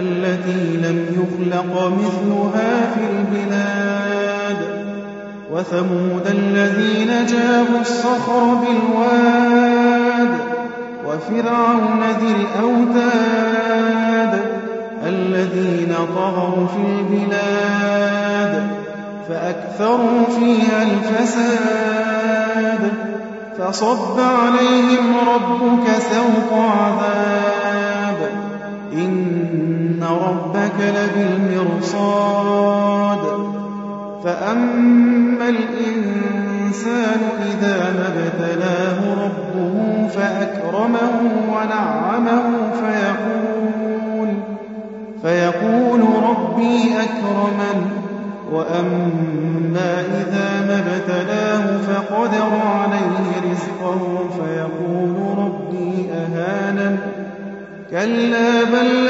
التي لم يخلق مثلها في البلاد وثمود الذين جابوا الصخر بالواد وفرعون ذي الأوتاد الذين طغوا في البلاد فأكثروا فيها الفساد فصب عليهم ربك سوط عذاب لبالمرصاد فأما الإنسان إذا ما ابتلاه ربه فأكرمه ونعمه فيقول فيقول ربي أكرمن. وأما إذا ما ابتلاه فقدر عليه رزقه فيقول ربي أهانن. كلا بل